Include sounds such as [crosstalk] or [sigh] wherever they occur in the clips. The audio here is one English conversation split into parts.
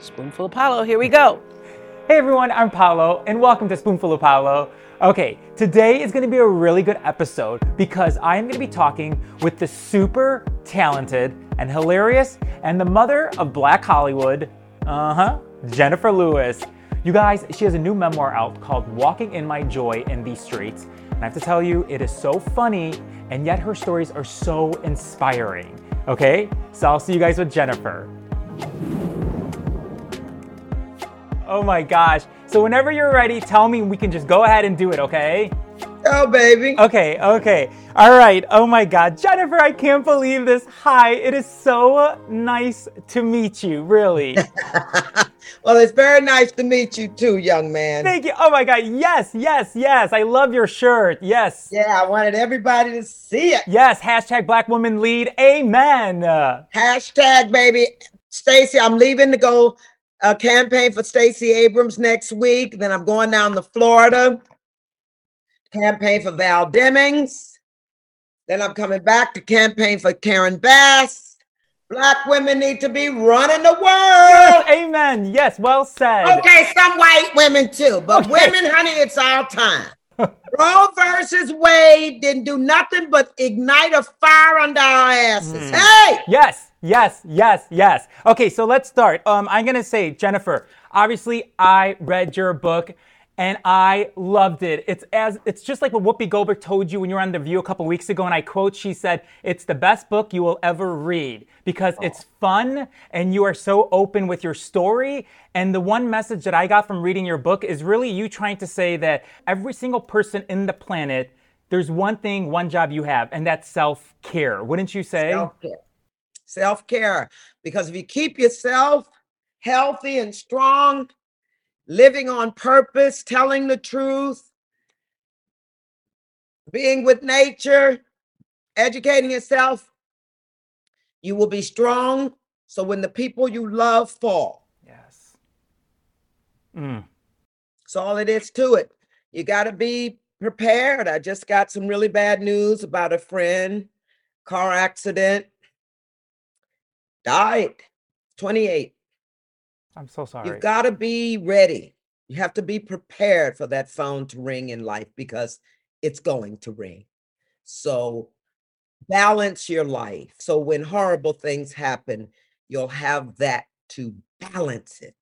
Spoonful of Paolo, here we go. Hey everyone, I'm Paolo, and welcome to Spoonful of Paolo. Okay, today is gonna be a really good episode because I am gonna be talking with the super talented and hilarious and the mother of Black Hollywood, uh huh, Jenifer Lewis. You guys, she has a new memoir out called Walking in My Joy in These Streets. And I have to tell you, it is so funny, and yet her stories are so inspiring. Okay, so I'll see you guys with Jenifer. Oh my gosh. So whenever you're ready, tell me we can just go ahead and do it, okay? Oh, baby. Okay, okay. All right. Oh my God. Jenifer, I can't believe this. Hi. It is so nice to meet you, really. [laughs] well, it's very nice to meet you too, young man. Thank you. Oh my God. Yes, yes, yes. I love your shirt. Yes. Yeah, I wanted everybody to see it. Yes. Hashtag Black Woman Lead. Amen. Hashtag, baby. Stacey, I'm leaving to go a campaign for Stacey Abrams next week. Then I'm going down to Florida, campaign for Val Demings. Then I'm coming back to campaign for Karen Bass. Black women need to be running the world. Yes, [laughs] amen. Yes, well said. Okay, some white women too, but okay. women, honey, it's our time. [laughs] Roe versus Wade didn't do nothing but ignite a fire under our asses. Mm. Hey! Yes. Yes, yes, yes. Okay, so let's start. Um, I'm gonna say, Jenifer. Obviously, I read your book and I loved it. It's as it's just like what Whoopi Goldberg told you when you were on the View a couple weeks ago, and I quote, she said, "It's the best book you will ever read because oh. it's fun and you are so open with your story." And the one message that I got from reading your book is really you trying to say that every single person in the planet, there's one thing, one job you have, and that's self care. Wouldn't you say? Self care self care. Because if you keep yourself healthy and strong, living on purpose, telling the truth, being with nature, educating yourself, you will be strong. So when the people you love fall, yes, mm. that's all it is to it. You got to be prepared. I just got some really bad news about a friend, car accident died 28 i'm so sorry. you've got to be ready. You have to be prepared for that phone to ring in life because it's going to ring. So balance your life. So when horrible things happen you'll have that to balance it.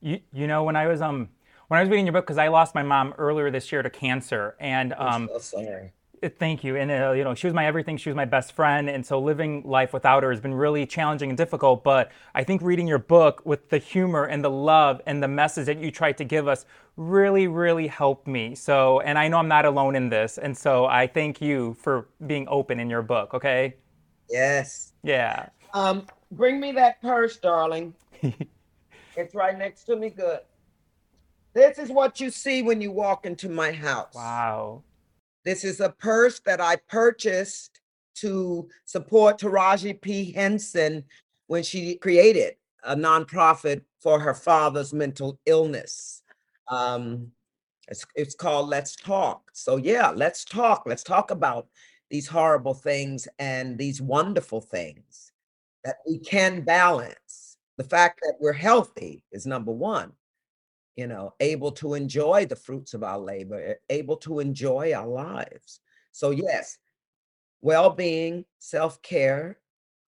You, you know when i was um when i was reading your book because i lost my mom earlier this year to cancer and um I'm so sorry Thank you. And, uh, you know, she was my everything. She was my best friend. And so living life without her has been really challenging and difficult. But I think reading your book with the humor and the love and the message that you tried to give us really, really helped me. So, and I know I'm not alone in this. And so I thank you for being open in your book. Okay. Yes. Yeah. Um, bring me that purse, darling. [laughs] it's right next to me. Good. This is what you see when you walk into my house. Wow. This is a purse that I purchased to support Taraji P. Henson when she created a nonprofit for her father's mental illness. Um, it's, it's called Let's Talk. So, yeah, let's talk. Let's talk about these horrible things and these wonderful things that we can balance. The fact that we're healthy is number one you know, able to enjoy the fruits of our labor, able to enjoy our lives. So, yes, well being, self care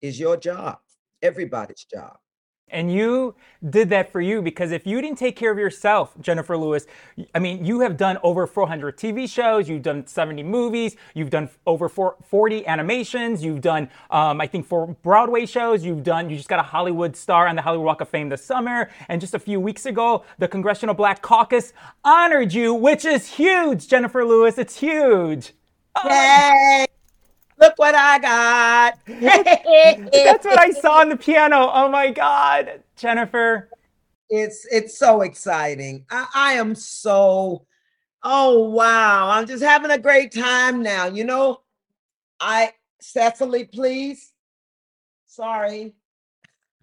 is your job, everybody's job. And you did that for you because if you didn't take care of yourself, Jenifer Lewis, I mean, you have done over 400 TV shows, you've done 70 movies, you've done over 40 animations, you've done, um, I think, four Broadway shows, you've done, you just got a Hollywood star on the Hollywood Walk of Fame this summer. And just a few weeks ago, the Congressional Black Caucus honored you, which is huge, Jenifer Lewis. It's huge. Yay! Look what I got. [laughs] That's what I [laughs] saw on the piano. Oh my God, Jenifer. It's it's so exciting. I, I am so oh wow. I'm just having a great time now. You know, I Cecily, please. Sorry.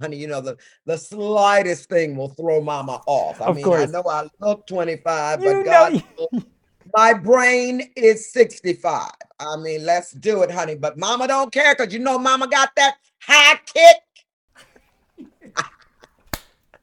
Honey, you know, the, the slightest thing will throw mama off. I of mean, course. I know I look 25, you but God, [laughs] my brain is 65. I mean, let's do it, honey. But mama don't care because you know mama got that high kick.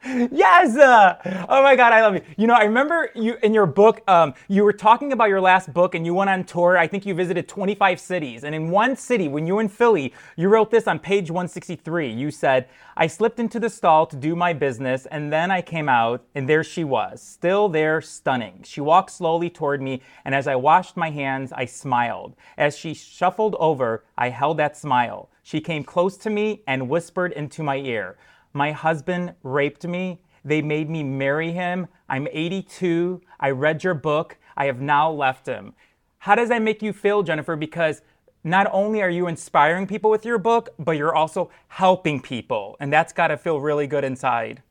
Yes. Uh, oh my God, I love you. You know, I remember you in your book, um, you were talking about your last book and you went on tour. I think you visited 25 cities. And in one city, when you were in Philly, you wrote this on page 163. You said, I slipped into the stall to do my business and then I came out and there she was, still there, stunning. She walked slowly toward me and as I washed my hands, I smiled. As she shuffled over, I held that smile. She came close to me and whispered into my ear, my husband raped me. They made me marry him. I'm 82. I read your book. I have now left him. How does that make you feel, Jenifer? Because not only are you inspiring people with your book, but you're also helping people. And that's got to feel really good inside.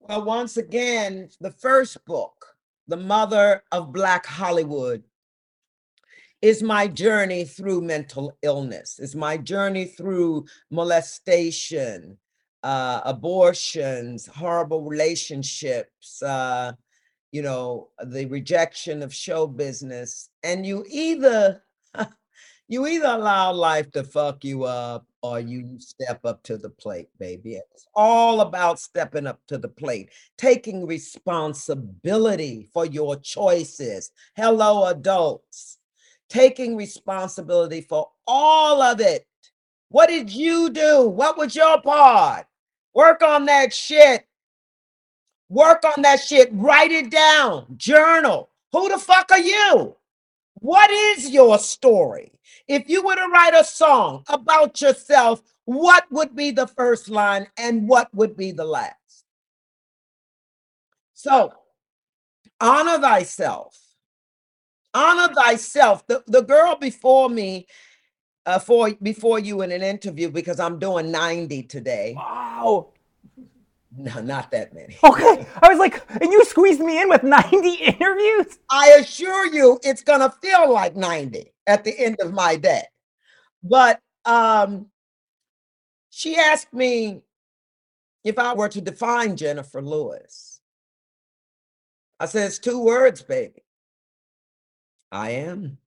Well, once again, the first book, The Mother of Black Hollywood, is my journey through mental illness, is my journey through molestation, uh, abortions, horrible relationships, uh, you know, the rejection of show business, and you either [laughs] you either allow life to fuck you up or you step up to the plate, baby. It's all about stepping up to the plate, taking responsibility for your choices. Hello, adults. Taking responsibility for all of it. What did you do? What was your part? Work on that shit. Work on that shit. Write it down. Journal. Who the fuck are you? What is your story? If you were to write a song about yourself, what would be the first line and what would be the last? So, honor thyself. Honor thyself. The, the girl before me uh, for before you in an interview because I'm doing 90 today. Wow. No, not that many. Okay. I was like, and you squeezed me in with 90 [laughs] interviews? I assure you it's gonna feel like 90 at the end of my day. But um she asked me if I were to define Jenifer Lewis. I said it's two words, baby. I am.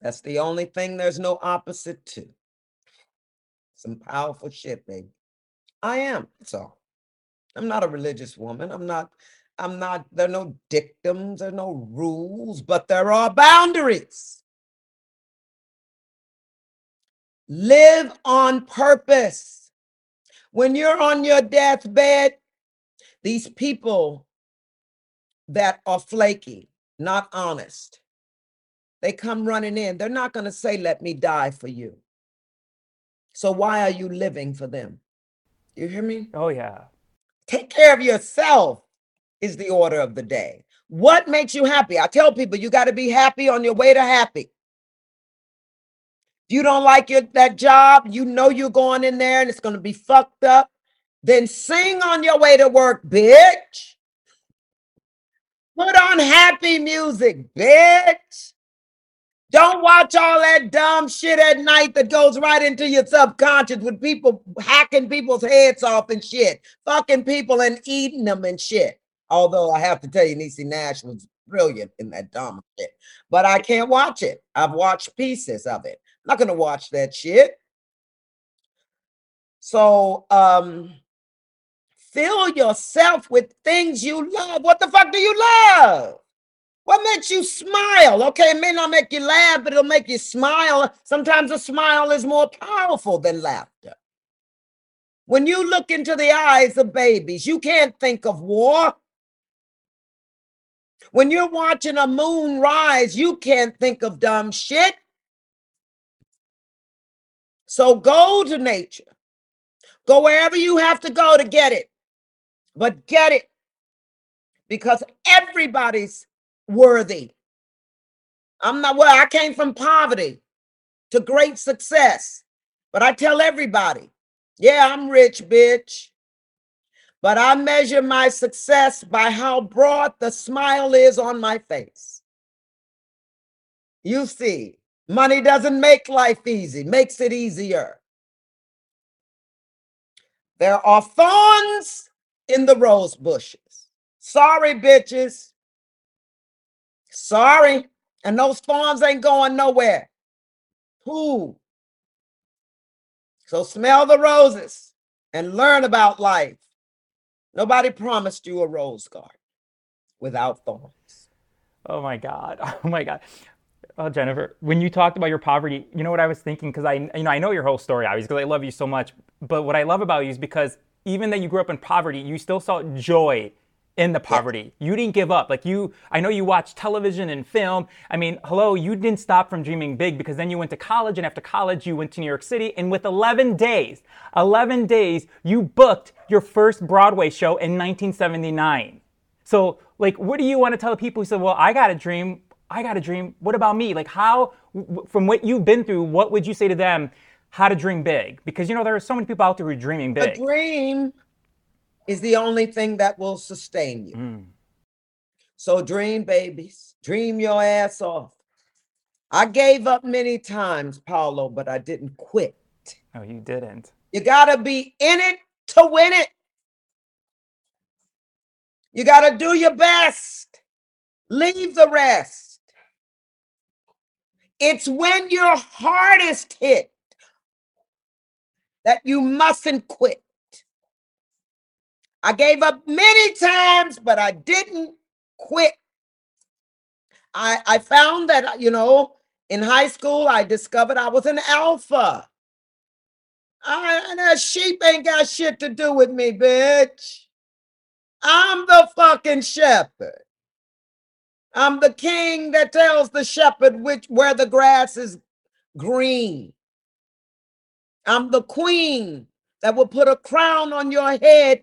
That's the only thing there's no opposite to. Some powerful shit, baby. I am. So I'm not a religious woman. I'm not, I'm not, there are no dictums, there are no rules, but there are boundaries. Live on purpose. When you're on your deathbed, these people that are flaky, not honest, they come running in. They're not going to say, Let me die for you. So why are you living for them? You hear me? Oh, yeah. Take care of yourself is the order of the day. What makes you happy? I tell people you got to be happy on your way to happy. If you don't like your, that job, you know you're going in there and it's going to be fucked up, then sing on your way to work, bitch. Put on happy music, bitch. Don't watch all that dumb shit at night that goes right into your subconscious with people hacking people's heads off and shit, fucking people and eating them and shit. Although I have to tell you, Niecy Nash was brilliant in that dumb shit, but I can't watch it. I've watched pieces of it. I'm not gonna watch that shit. So, um, fill yourself with things you love. What the fuck do you love? What makes you smile? Okay, it may not make you laugh, but it'll make you smile. Sometimes a smile is more powerful than laughter. When you look into the eyes of babies, you can't think of war. When you're watching a moon rise, you can't think of dumb shit. So go to nature. Go wherever you have to go to get it, but get it because everybody's worthy. I'm not well, I came from poverty to great success. But I tell everybody, yeah, I'm rich, bitch. But I measure my success by how broad the smile is on my face. You see, money doesn't make life easy, makes it easier. There are thorns in the rose bushes. Sorry, bitches. Sorry. And those farms ain't going nowhere. Who? So smell the roses and learn about life. Nobody promised you a rose garden without thorns. Oh my God. [laughs] Oh my God. Oh, Jenifer, when you talked about your poverty, you know what I was thinking? Because I, you know, I know your whole story, obviously, because I love you so much. But what I love about you is because even that you grew up in poverty, you still saw joy in the poverty. You didn't give up. Like you, I know you watched television and film. I mean, hello, you didn't stop from dreaming big because then you went to college, and after college, you went to New York City. And with 11 days, 11 days, you booked your first Broadway show in 1979. So, like, what do you want to tell the people who said, "Well, I got a dream. I got a dream. What about me?" Like, how, from what you've been through, what would you say to them? How to dream big? Because you know there are so many people out there who are dreaming big. A dream is the only thing that will sustain you. Mm. So dream, babies. Dream your ass off. I gave up many times, Paolo, but I didn't quit. Oh, you didn't. You got to be in it to win it. You got to do your best. Leave the rest. It's when you're hardest hit that you mustn't quit. I gave up many times, but I didn't quit. I, I found that, uh, you know, in high school, I discovered I was an alpha. I, and that sheep ain't got shit to do with me, bitch. I'm the fucking shepherd. I'm the king that tells the shepherd which where the grass is green. I'm the queen that will put a crown on your head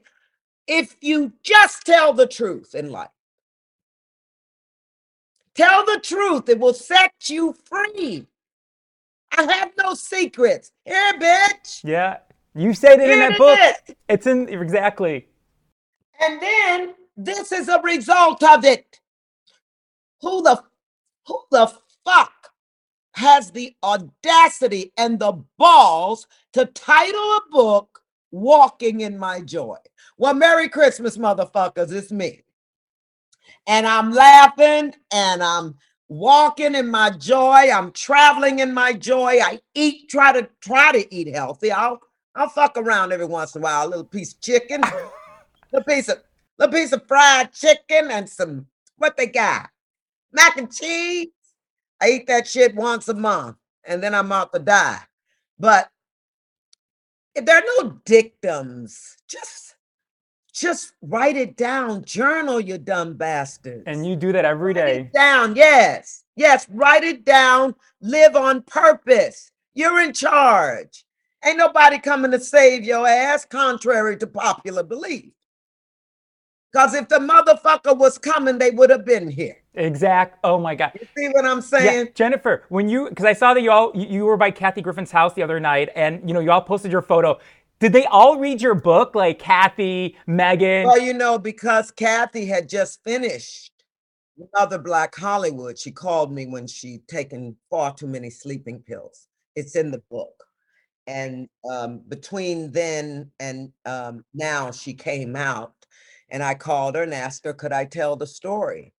if you just tell the truth in life. Tell the truth, it will set you free. I have no secrets. Here, bitch. Yeah, you said it in that it book. is. It's in exactly. And then this is a result of it. Who the who the fuck has the audacity and the balls to title a book Walking in My Joy? Well, Merry Christmas, motherfuckers. It's me. And I'm laughing and I'm walking in my joy. I'm traveling in my joy. I eat, try to try to eat healthy. I'll I'll fuck around every once in a while. A little piece of chicken, [laughs] a piece of a piece of fried chicken, and some what they got? Mac and cheese. I eat that shit once a month, and then I'm out to die. But if there are no dictums. Just just write it down. Journal, you dumb bastards. And you do that every Write day. it down. Yes. Yes. Write it down. Live on purpose. You're in charge. Ain't nobody coming to save your ass, contrary to popular belief. Because if the motherfucker was coming, they would have been here. Exact. Oh my God. You see what I'm Yeah, saying? Jenifer, when you because I saw that you all you, you were by Kathy Griffin's house the other night, and you know you all posted your photo. Did they all read your book, like Kathy, Megan? Well, you know, because Kathy had just finished Another Black Hollywood. She called me when she'd taken far too many sleeping pills. It's in the book. And um, between then and um, now, she came out, and I called her and asked her, could I tell the story?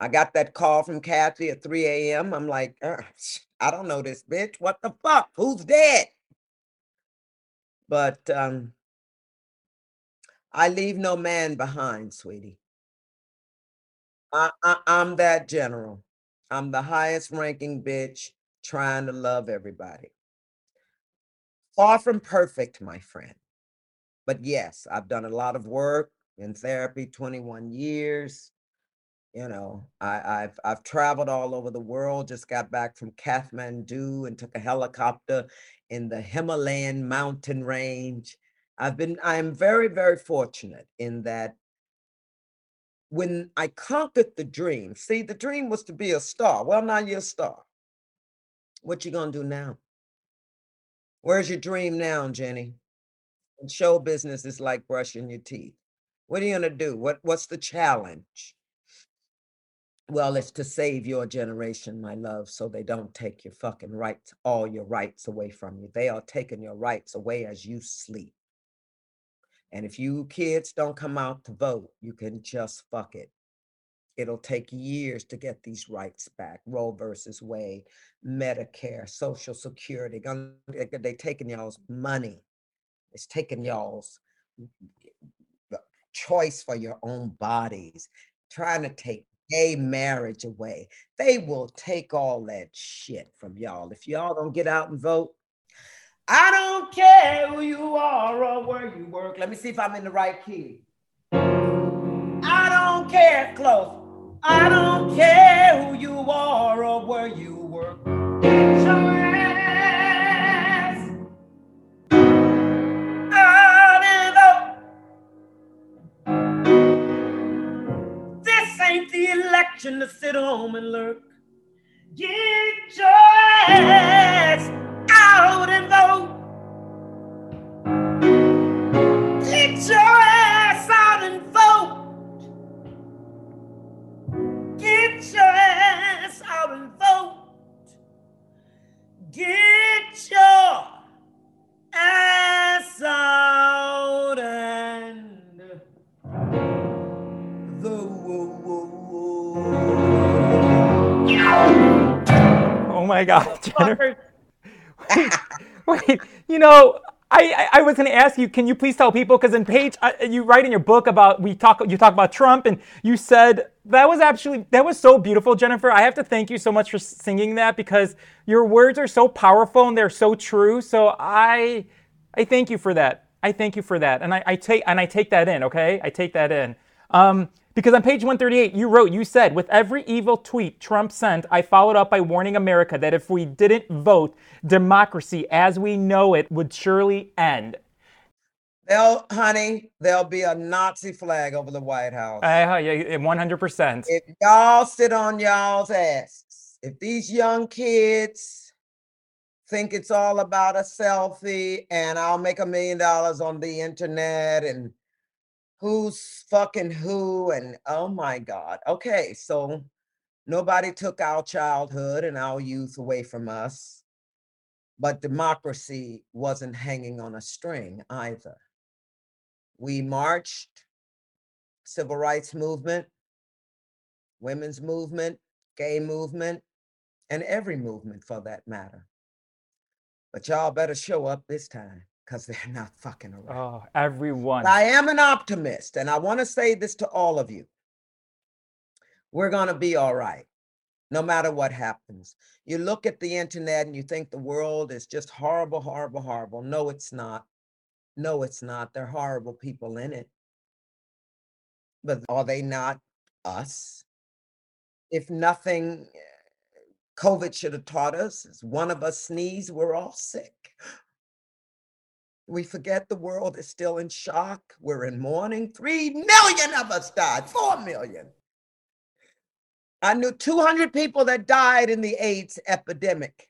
I got that call from Kathy at 3 a.m. I'm like, "Uh, I don't know this bitch. What the fuck? Who's dead? But um, I leave no man behind, sweetie. I, I, I'm that general. I'm the highest ranking bitch trying to love everybody. Far from perfect, my friend. But yes, I've done a lot of work in therapy, 21 years. You know, I, I've I've traveled all over the world. Just got back from Kathmandu and took a helicopter in the Himalayan mountain range. I've been I am very very fortunate in that when I conquered the dream. See, the dream was to be a star. Well, now you're a star. What you gonna do now? Where's your dream now, Jenny? And show business is like brushing your teeth. What are you gonna do? What what's the challenge? Well, it's to save your generation, my love, so they don't take your fucking rights, all your rights away from you. They are taking your rights away as you sleep. And if you kids don't come out to vote, you can just fuck it. It'll take years to get these rights back. Roe versus Wade, Medicare, Social Security. They're taking y'all's money. It's taking y'all's choice for your own bodies, trying to take gay marriage away. They will take all that shit from y'all. If y'all don't get out and vote, I don't care who you are or where you work. Let me see if I'm in the right key. I don't care, close. I don't care who you are or where you work. Election to sit home and lurk. Get your ass out and vote. My God, Jenifer. [laughs] Wait, you know, I, I, I was going to ask you, can you please tell people because in page uh, you write in your book about we talk you talk about Trump and you said that was actually that was so beautiful, Jenifer. I have to thank you so much for singing that because your words are so powerful and they're so true. So I I thank you for that. I thank you for that, and I, I take and I take that in. Okay, I take that in. Um, because on page 138, you wrote, you said, with every evil tweet Trump sent, I followed up by warning America that if we didn't vote, democracy as we know it would surely end. They'll, honey, there'll be a Nazi flag over the White House. Uh, yeah, 100%. If y'all sit on y'all's asses, if these young kids think it's all about a selfie and I'll make a million dollars on the internet and who's fucking who and oh my god. Okay so nobody took our childhood and our youth away from us but democracy wasn't hanging on a string either. We marched civil rights movement women's movement gay movement and every movement for that matter. But y'all better show up this time because [laughs] they're not fucking around. Oh, everyone. I am an optimist, and I want to say this to all of you. We're going to be all right, no matter what happens. You look at the internet and you think the world is just horrible, horrible, horrible. No, it's not. No, it's not. There are horrible people in it. But are they not us? If nothing, eh, COVID should have taught us is one of us sneeze, we're all sick. We forget the world is still in shock. We're in mourning. Three million of us died, four million. I knew 200 people that died in the AIDS epidemic.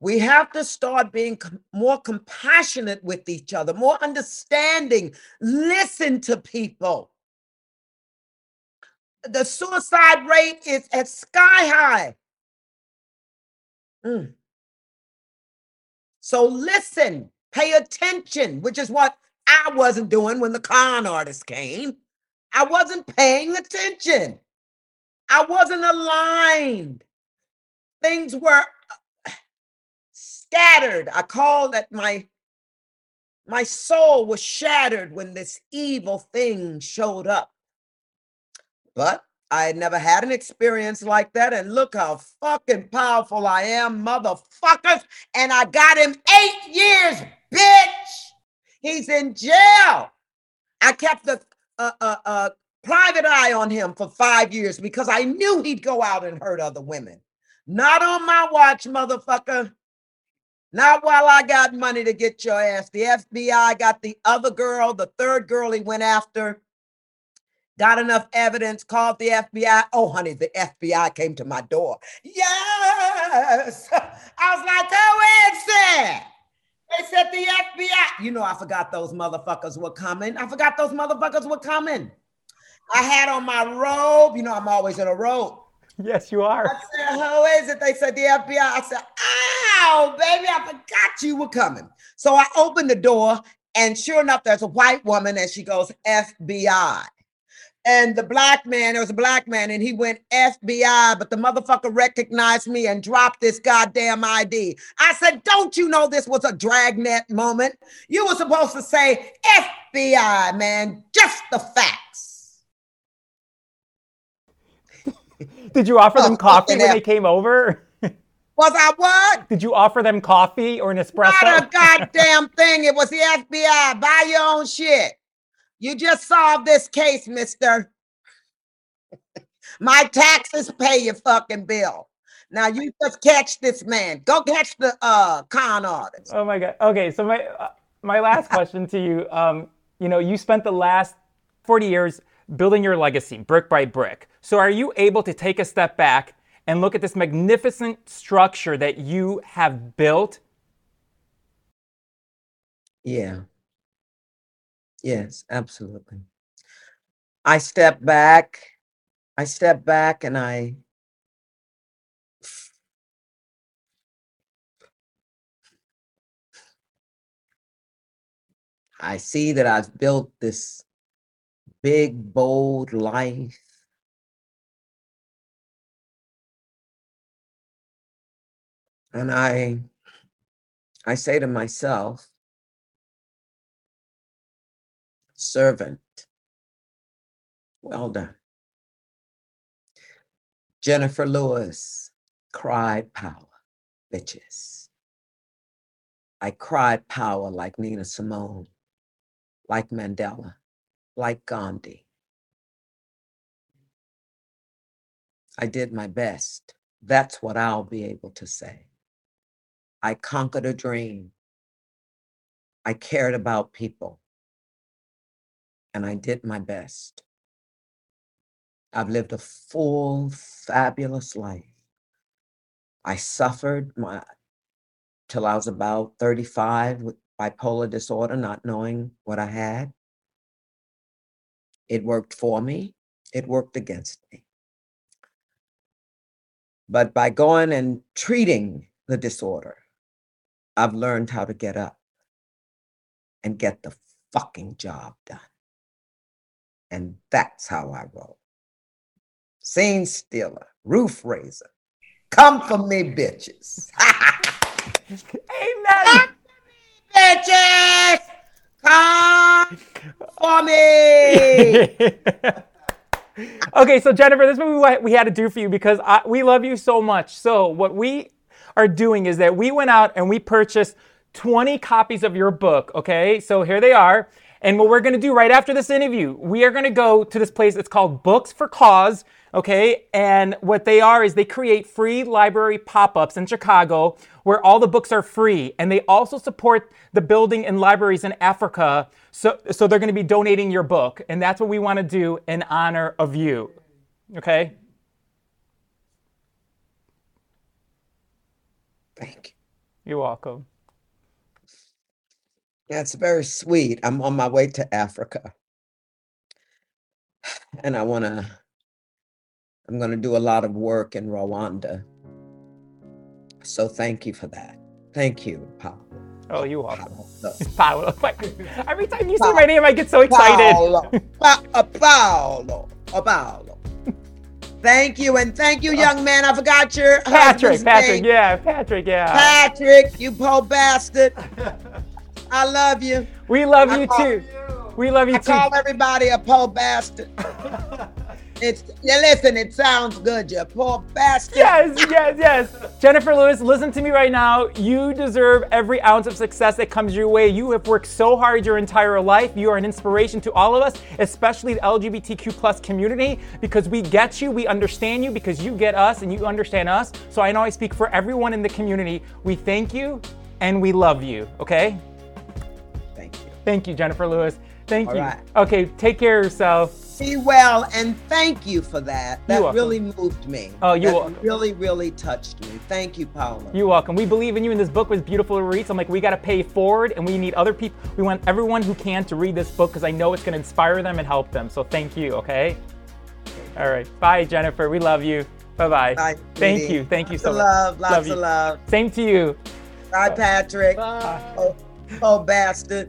We have to start being more compassionate with each other, more understanding, listen to people. The suicide rate is at sky high. Mm. So listen, pay attention, which is what I wasn't doing when the con artist came. I wasn't paying attention. I wasn't aligned. Things were uh, scattered. I called that my my soul was shattered when this evil thing showed up. But I had never had an experience like that. And look how fucking powerful I am, motherfuckers. And I got him eight years, bitch. He's in jail. I kept a, a, a, a private eye on him for five years because I knew he'd go out and hurt other women. Not on my watch, motherfucker. Not while I got money to get your ass. The FBI got the other girl, the third girl he went after got enough evidence, called the FBI. Oh, honey, the FBI came to my door. Yes. [laughs] I was like, oh, it's that. They said the FBI. You know, I forgot those motherfuckers were coming. I forgot those motherfuckers were coming. I had on my robe. You know, I'm always in a robe. Yes, you are. I said, who is it? They said the FBI. I said, ow, baby, I forgot you were coming. So I opened the door, and sure enough, there's a white woman, and she goes, FBI. And the black man, there was a black man, and he went FBI, but the motherfucker recognized me and dropped this goddamn ID. I said, Don't you know this was a dragnet moment? You were supposed to say FBI, man, just the facts. [laughs] Did you offer them Oh, coffee when they came over? [laughs] Was I what? Did you offer them coffee or an Not a [laughs] goddamn thing. It was the FBI. Buy your own shit. You just solved this case, mister. [laughs] My taxes pay your fucking bill. Now you just catch this man. Go catch the uh con artist. Oh my god. Okay, so my uh, my last [laughs] question to you, um, you know, you spent the last 40 years building your legacy brick by brick. So are you able to take a step back and look at this magnificent structure that you have built? Yeah. Yes, absolutely. I step back. I step back and I I see that I've built this big, bold life. And I I say to myself, servant, well done. Jenifer Lewis cried power, bitches. I cried power like Nina Simone, like Mandela, like Gandhi. I did my best. That's what I'll be able to say. I conquered a dream. I cared about people. And I did my best. I've lived a full, fabulous life. I suffered my till I was about 35 with bipolar disorder, not knowing what I had. It worked for me, it worked against me. But by going and treating the disorder, I've learned how to get up and get the fucking job done. And that's how I roll. Scene stealer, roof raiser. Come for me, bitches. [laughs] Amen. bitches! Come for me! [laughs] okay, so Jenifer, this is what we had to do for you because I, we love you so much. So what we are doing is that we went out and we purchased 20 copies of your book. Okay, so here they are. And what we're going to do right after this interview, we are going to go to this place. It's called Books for Cause. Okay, and what they are is they create free library pop-ups in Chicago where all the books are free, and they also support the building and libraries in Africa. So, so they're going to be donating your book, and that's what we want to do in honor of you. Okay. Thank you. You're welcome. That's very sweet. I'm on my way to Africa. And I want to, I'm going to do a lot of work in Rwanda. So thank you for that. Thank you, Paolo. Oh, you're welcome. Paolo. [laughs] Paolo. [laughs] Every time you say my name, I get so excited. Paolo. [laughs] Pa- uh, Paolo. Uh, Paolo. Thank you. And thank you, young man. I forgot your Patrick, Patrick, name. yeah, Patrick, yeah. Patrick, you poor bastard. I love you. We love I you too. We love you I too. call everybody a poor bastard. [laughs] it's yeah, listen, it sounds good, you poor bastard. Yes, yes, yes. Jenifer Lewis, listen to me right now. You deserve every ounce of success that comes your way. You have worked so hard your entire life. You are an inspiration to all of us, especially the LGBTQ plus community, because we get you, we understand you, because you get us and you understand us. So I know I speak for everyone in the community. We thank you and we love you. Okay? Thank you. Jenifer Lewis. Thank All you. right. Okay, take care of yourself. Be well and thank you for that. That welcome. really moved me. Oh, you're that really, really touched me. Thank you, Paula. You're welcome. We believe in you, and this book was beautiful to read. So I'm like, we got to pay forward, and we need other people. We want everyone who can to read this book because I know it's going to inspire them and help them. So thank you. Okay. All right. Bye, Jenifer. We love you. Bye-bye. Bye, Thank you. Thank you so of much. love, lots Love of you. love. Same to you. Bye, Patrick. Bye. Oh, [laughs] oh, bastard.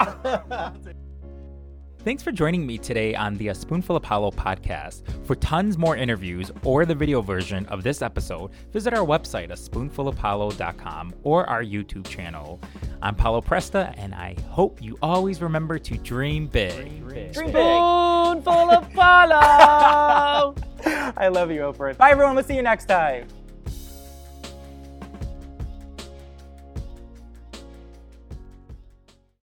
Thanks for joining me today on the A Spoonful of Paolo podcast. For tons more interviews or the video version of this episode, visit our website, a spoonfulofpaolo.com, or our YouTube channel. I'm Paolo Presta, and I hope you always remember to dream big. Dream big Spoonful of Paolo. [laughs] I love you, Oprah. Bye, everyone. We'll see you next time.